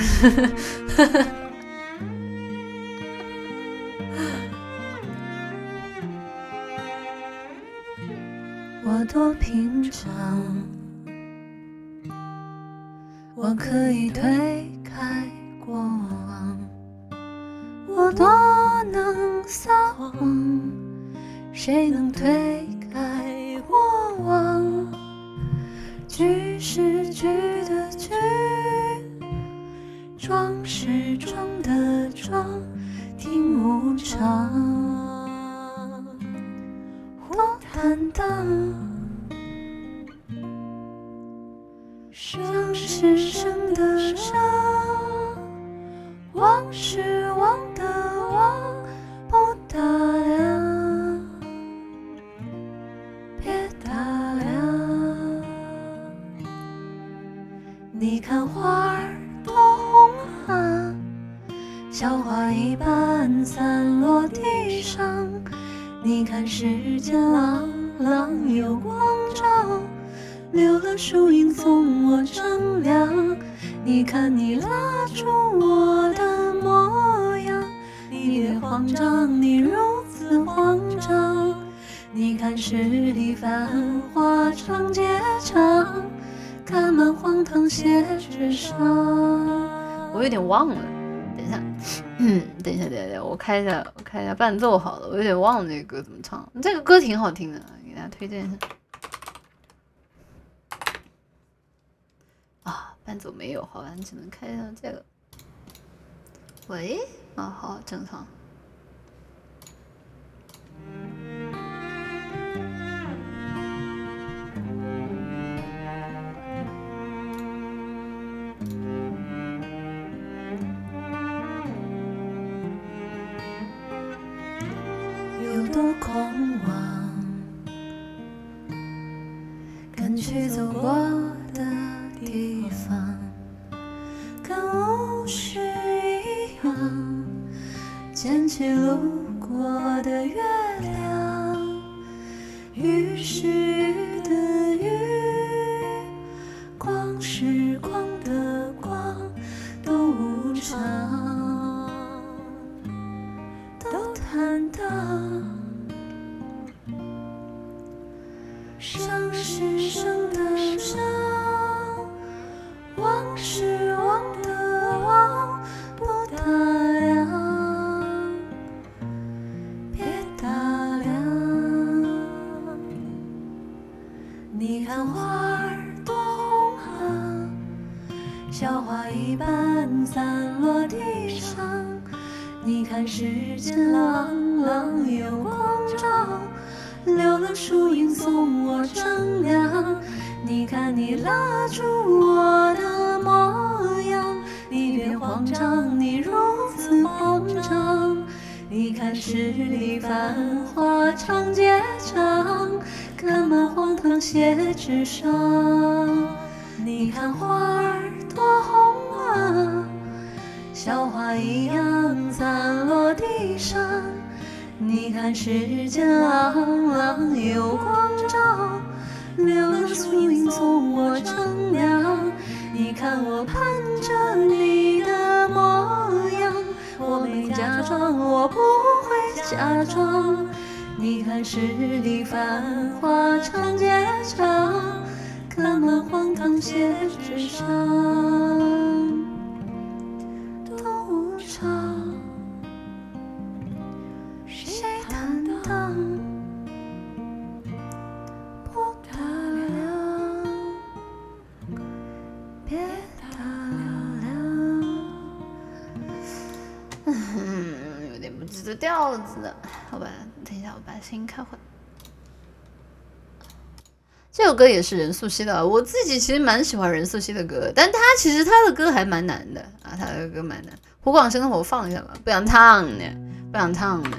我多平常，我可以推开过往，我多能撒谎，谁能推装是装的装，听无常。多坦荡，生是生的生，忘是忘的忘，不打量，别打量。你看花儿，小花一般散落地上。你看世间朗朗有光照，留了树荫送我乘凉。你看你拉住我的模样，你别慌张，你如此慌张。你看十里繁华长街长，看满荒唐写纸上。我有点忘了，等一下。嗯，等一下，等一下，我开一下，我开一下伴奏好了，我有点忘了这个歌怎么唱。这个歌挺好听的，给大家推荐一下。啊，伴奏没有，好吧，你只能开一下这个。喂，啊，好，正常。起路过的月亮，雨是雨的雨，光是光的光，都无常，都坦荡。生是生看花儿多红啊，小花一般散落地上。你看世间朗朗有光照。留了树荫送我乘凉，你看你拉住我的模样，你别慌张，你如此慌张。你看十里繁华长街长，看满荒唐写纸上。你看花儿多红啊，小花一样散落地上。你看世间朗朗有光照，留了树荫送我乘凉。你看我盼着你的模样，我没假装，我不会假装。你看十里繁华长街长，看满荒唐写纸上，点不知道调子的，好吧，等一下我把声音开回。这首歌也是任素汐的，我自己其实蛮喜欢任素汐的歌，但她其实她的歌还蛮难的啊，她的歌蛮难。胡广生的我放一下吧，不想唱呢，不想唱呢。